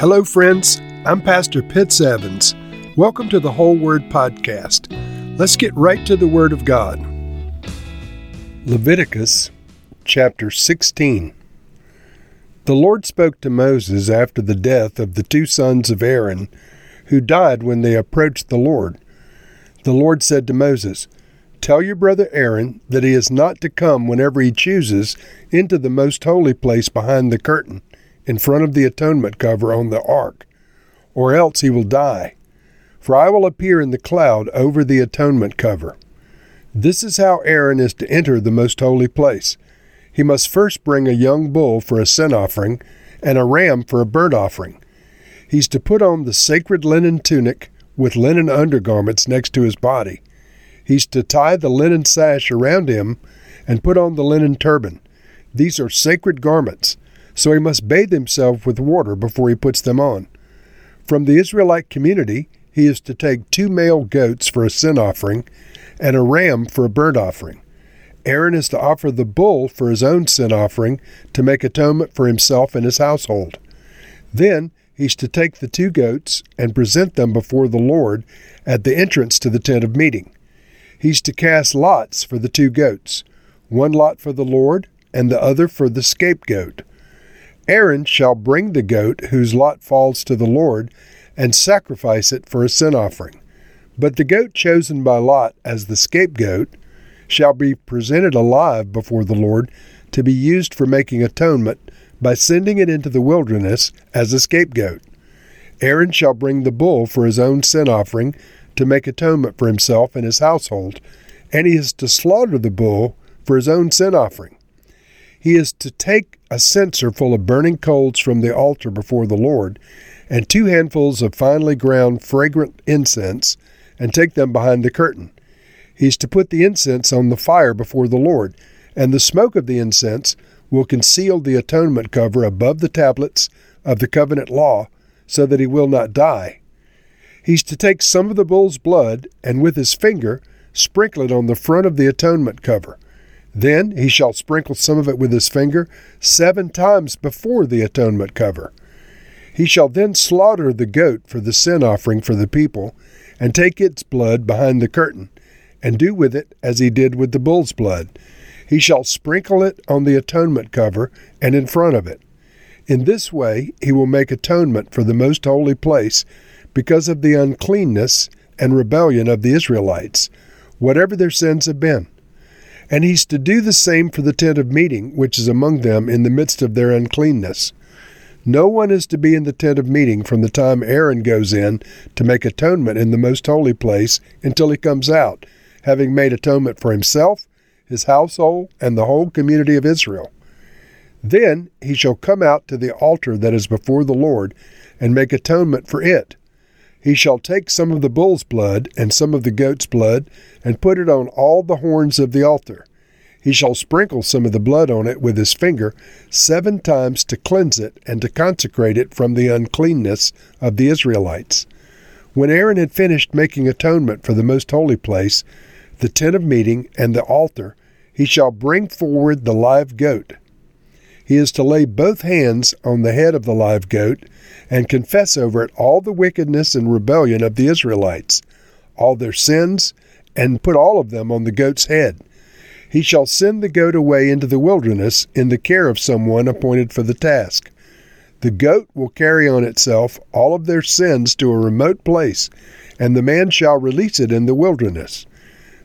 Hello, friends. I'm Pastor Pitts Evans. Welcome to the Whole Word Podcast. Let's get right to the Word of God. Leviticus chapter 16. The Lord spoke to Moses after the death of the two sons of Aaron, who died when they approached the Lord. The Lord said to Moses, Tell your brother Aaron that he is not to come whenever he chooses into the most holy place behind the curtain, in front of the atonement cover on the ark, or else he will die. For I will appear in the cloud over the atonement cover. This is how Aaron is to enter the most holy place. He must first bring a young bull for a sin offering and a ram for a burnt offering. He's to put on the sacred linen tunic with linen undergarments next to his body. He's to tie the linen sash around him and put on the linen turban. These are sacred garments, so he must bathe himself with water before he puts them on. From the Israelite community, he is to take two male goats for a sin offering and a ram for a burnt offering. Aaron is to offer the bull for his own sin offering to make atonement for himself and his household. Then he's to take the two goats and present them before the Lord at the entrance to the tent of meeting. He's to cast lots for the two goats, one lot for the Lord and the other for the scapegoat. Aaron shall bring the goat whose lot falls to the Lord and sacrifice it for a sin offering. But the goat chosen by Lot as the scapegoat shall be presented alive before the Lord to be used for making atonement by sending it into the wilderness as a scapegoat. Aaron shall bring the bull for his own sin offering to make atonement for himself and his household, and he is to slaughter the bull for his own sin offering. He is to take a censer full of burning coals from the altar before the Lord, and two handfuls of finely ground fragrant incense, and take them behind the curtain. He is to put the incense on the fire before the Lord, and the smoke of the incense will conceal the atonement cover above the tablets of the covenant law, so that he will not die. He's to take some of the bull's blood, and with his finger sprinkle it on the front of the atonement cover. Then he shall sprinkle some of it with his finger seven times before the atonement cover. He shall then slaughter the goat for the sin offering for the people, and take its blood behind the curtain, and do with it as he did with the bull's blood. He shall sprinkle it on the atonement cover and in front of it. In this way he will make atonement for the most holy place because of the uncleanness and rebellion of the Israelites, whatever their sins have been. And he's to do the same for the tent of meeting, which is among them in the midst of their uncleanness. No one is to be in the tent of meeting from the time Aaron goes in to make atonement in the most holy place until he comes out, having made atonement for himself, his household, and the whole community of Israel. Then he shall come out to the altar that is before the Lord and make atonement for it. He shall take some of the bull's blood and some of the goat's blood and put it on all the horns of the altar. He shall sprinkle some of the blood on it with his finger seven times to cleanse it and to consecrate it from the uncleanness of the Israelites. When Aaron had finished making atonement for the most holy place, the tent of meeting, and the altar, he shall bring forward the live goat. He is to lay both hands on the head of the live goat and confess over it all the wickedness and rebellion of the Israelites, all their sins, and put all of them on the goat's head. He shall send the goat away into the wilderness in the care of someone appointed for the task. The goat will carry on itself all of their sins to a remote place, and the man shall release it in the wilderness.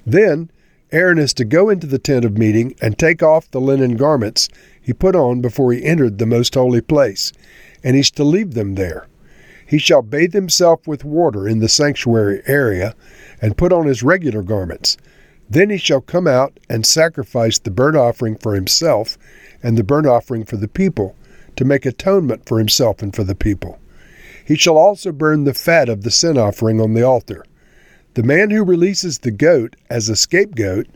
Then Aaron is to go into the tent of meeting and take off the linen garments he put on before he entered the most holy place, and he's to leave them there. He shall bathe himself with water in the sanctuary area, and put on his regular garments. Then he shall come out and sacrifice the burnt offering for himself and the burnt offering for the people, to make atonement for himself and for the people. He shall also burn the fat of the sin offering on the altar. The man who releases the goat as a scapegoat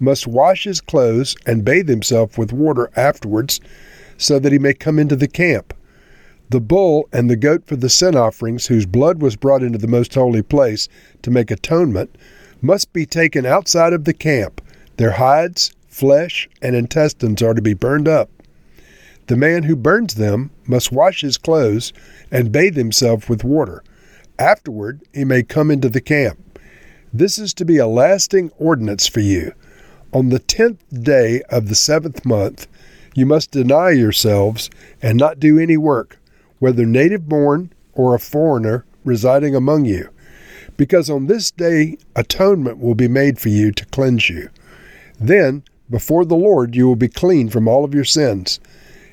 must wash his clothes and bathe himself with water afterwards, so that he may come into the camp. The bull and the goat for the sin offerings, whose blood was brought into the most holy place to make atonement, must be taken outside of the camp. Their hides, flesh, and intestines are to be burned up. The man who burns them must wash his clothes and bathe himself with water. Afterward, he may come into the camp. This is to be a lasting ordinance for you. On the tenth day of the seventh month, you must deny yourselves and not do any work, whether native born or a foreigner residing among you, because on this day atonement will be made for you to cleanse you. Then, before the Lord, you will be clean from all of your sins.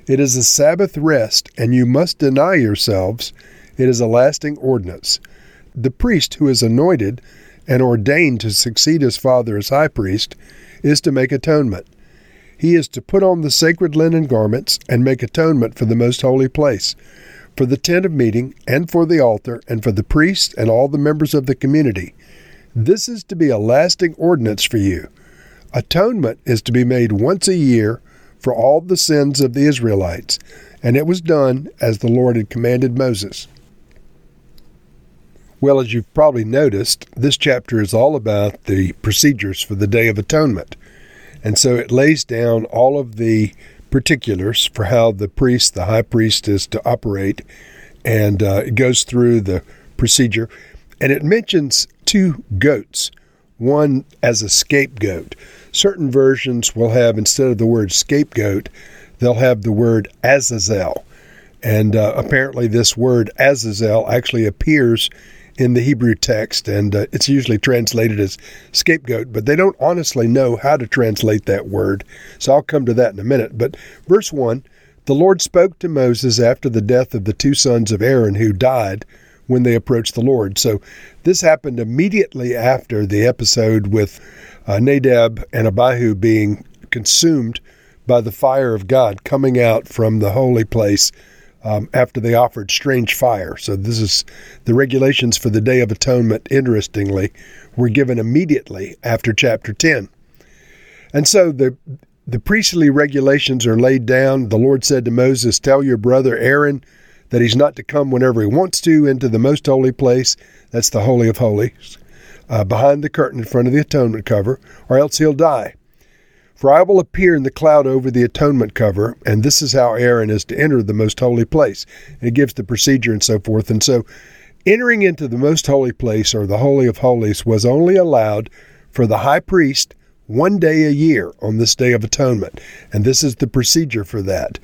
It is a Sabbath rest, and you must deny yourselves. It is a lasting ordinance. The priest who is anointed and ordained to succeed his father as high priest is to make atonement. He is to put on the sacred linen garments and make atonement for the most holy place, for the tent of meeting, and for the altar, and for the priests and all the members of the community. This is to be a lasting ordinance for you. Atonement is to be made once a year for all the sins of the Israelites, and it was done as the Lord had commanded Moses. Well, as you've probably noticed, this chapter is all about the procedures for the Day of Atonement. And so it lays down all of the particulars for how the priest, the high priest, is to operate. And uh, it goes through the procedure. And it mentions two goats, one as a scapegoat certain versions will have, instead of the word scapegoat, they'll have the word Azazel. And uh, apparently, this word Azazel actually appears in the Hebrew text, and uh, it's usually translated as scapegoat, but they don't honestly know how to translate that word. So I'll come to that in a minute. But verse 1 The Lord spoke to Moses after the death of the two sons of Aaron who died when they approached the Lord. So this happened immediately after the episode with uh, Nadab and Abihu being consumed by the fire of God coming out from the holy place um, after they offered strange fire. So, this is the regulations for the Day of Atonement, interestingly, were given immediately after chapter 10. And so the the priestly regulations are laid down. The Lord said to Moses, Tell your brother Aaron that he's not to come whenever he wants to into the most holy place. That's the Holy of Holies uh, behind the curtain in front of the atonement cover, or else he'll die. For I will appear in the cloud over the atonement cover, and this is how Aaron is to enter the most holy place. And it gives the procedure and so forth. And so, entering into the most holy place, or the Holy of Holies, was only allowed for the high priest one day a year on this day of atonement. And this is the procedure for that.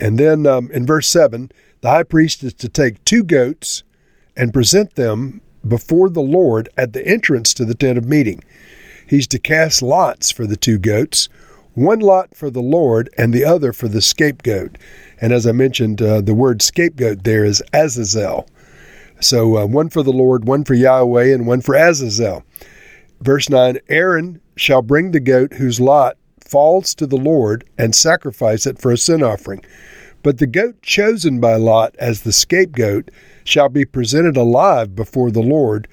And then um, in verse 7, the high priest is to take two goats and present them before the Lord at the entrance to the tent of meeting. He's to cast lots for the two goats, one lot for the Lord and the other for the scapegoat. And as I mentioned, uh, the word scapegoat there is Azazel. So uh, one for the Lord, one for Yahweh, and one for Azazel. Verse 9 Aaron shall bring the goat whose lot falls to the Lord and sacrifice it for a sin offering. But the goat chosen by Lot as the scapegoat shall be presented alive before the Lord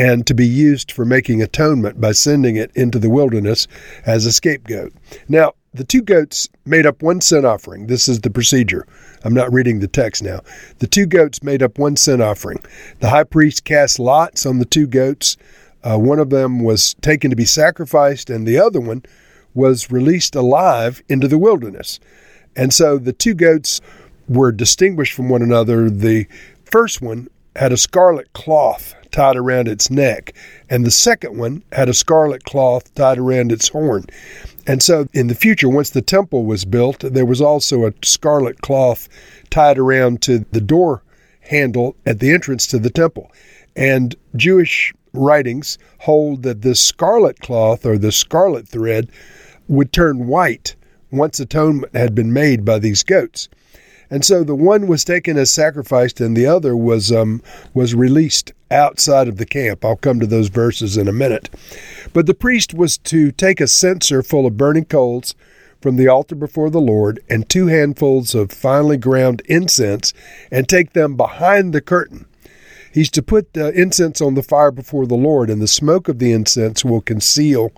and to be used for making atonement by sending it into the wilderness as a scapegoat. Now, the two goats made up one sin offering. This is the procedure. I'm not reading the text now. The two goats made up one sin offering. The high priest cast lots on the two goats. Uh, one of them was taken to be sacrificed, and the other one was released alive into the wilderness. And so the two goats were distinguished from one another. The first one had a scarlet cloth tied around its neck, and the second one had a scarlet cloth tied around its horn. And so in the future, once the temple was built, there was also a scarlet cloth tied around to the door handle at the entrance to the temple. And Jewish writings hold that this scarlet cloth or the scarlet thread would turn white once atonement had been made by these goats. And so the one was taken as sacrificed, and the other was um, was released outside of the camp. I'll come to those verses in a minute. But the priest was to take a censer full of burning coals from the altar before the Lord, and two handfuls of finely ground incense, and take them behind the curtain. He's to put the incense on the fire before the Lord, and the smoke of the incense will conceal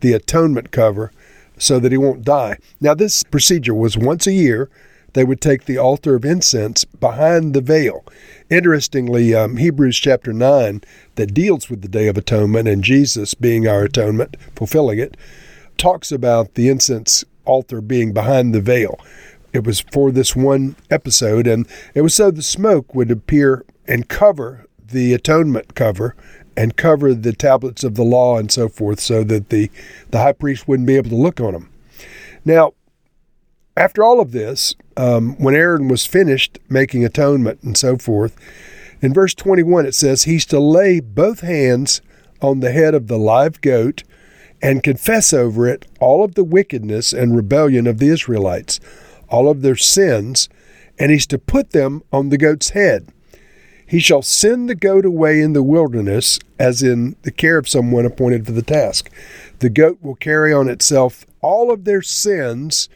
the atonement cover so that he won't die. Now, this procedure was once a year they would take the altar of incense behind the veil. Interestingly, um, Hebrews chapter 9, that deals with the Day of Atonement and Jesus being our atonement, fulfilling it, talks about the incense altar being behind the veil. it was for this one episode, and it was so the smoke would appear and cover the atonement cover and cover the tablets of the law and so forth, so that the, the high priest wouldn't be able to look on them. Now, after all of this, um, when Aaron was finished making atonement and so forth, in verse 21 it says, He's to lay both hands on the head of the live goat and confess over it all of the wickedness and rebellion of the Israelites, all of their sins, and he's to put them on the goat's head. He shall send the goat away in the wilderness, as in the care of someone appointed for the task. The goat will carry on itself all of their sins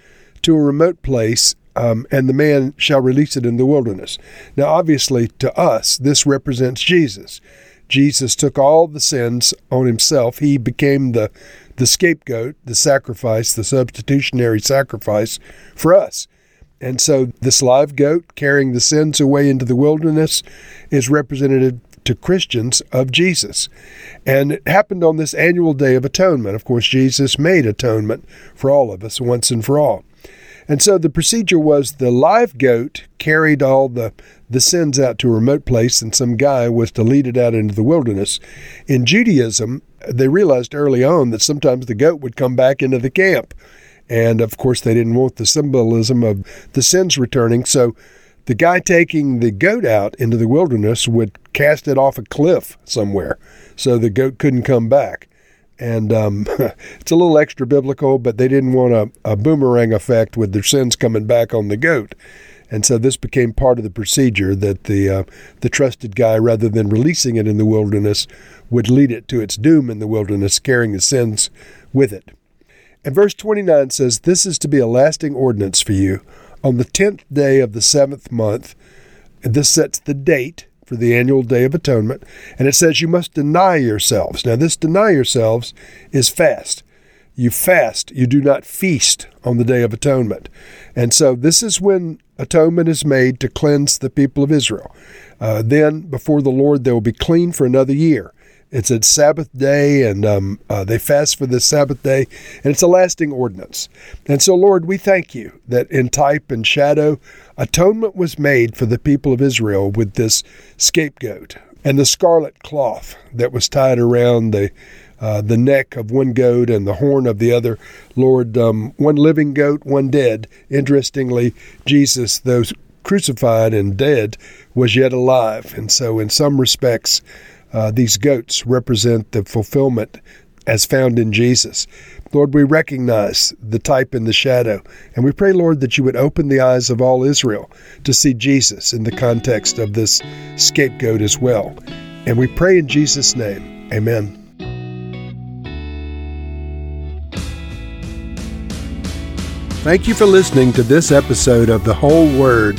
to a remote place, um, and the man shall release it in the wilderness. Now, obviously, to us, this represents Jesus. Jesus took all the sins on himself. He became the, the scapegoat, the sacrifice, the substitutionary sacrifice for us. And so this live goat carrying the sins away into the wilderness is representative to Christians of Jesus. And it happened on this annual day of atonement. Of course, Jesus made atonement for all of us once and for all. And so the procedure was the live goat carried all the, the sins out to a remote place, and some guy was to lead it out into the wilderness. In Judaism, they realized early on that sometimes the goat would come back into the camp. And of course, they didn't want the symbolism of the sins returning. So the guy taking the goat out into the wilderness would cast it off a cliff somewhere so the goat couldn't come back. And um, it's a little extra biblical, but they didn't want a, a boomerang effect with their sins coming back on the goat. And so this became part of the procedure that the uh, the trusted guy, rather than releasing it in the wilderness, would lead it to its doom in the wilderness, carrying the sins with it. And verse 29 says, This is to be a lasting ordinance for you. On the tenth day of the seventh month, this sets the date for the annual Day of Atonement, and it says you must deny yourselves. Now, this deny yourselves is fast. You fast, you do not feast on the Day of Atonement. And so, this is when atonement is made to cleanse the people of Israel. Uh, then, before the Lord, they will be clean for another year. It's a Sabbath day, and um, uh, they fast for this Sabbath day, and it's a lasting ordinance. And so, Lord, we thank you that in type and shadow, atonement was made for the people of Israel with this scapegoat and the scarlet cloth that was tied around the uh, the neck of one goat and the horn of the other. Lord, um, one living goat, one dead. Interestingly, Jesus, though crucified and dead, was yet alive. And so, in some respects, uh, these goats represent the fulfillment as found in Jesus. Lord, we recognize the type and the shadow, and we pray, Lord, that you would open the eyes of all Israel to see Jesus in the context of this scapegoat as well. And we pray in Jesus' name. Amen. Thank you for listening to this episode of The Whole Word.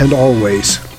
and always.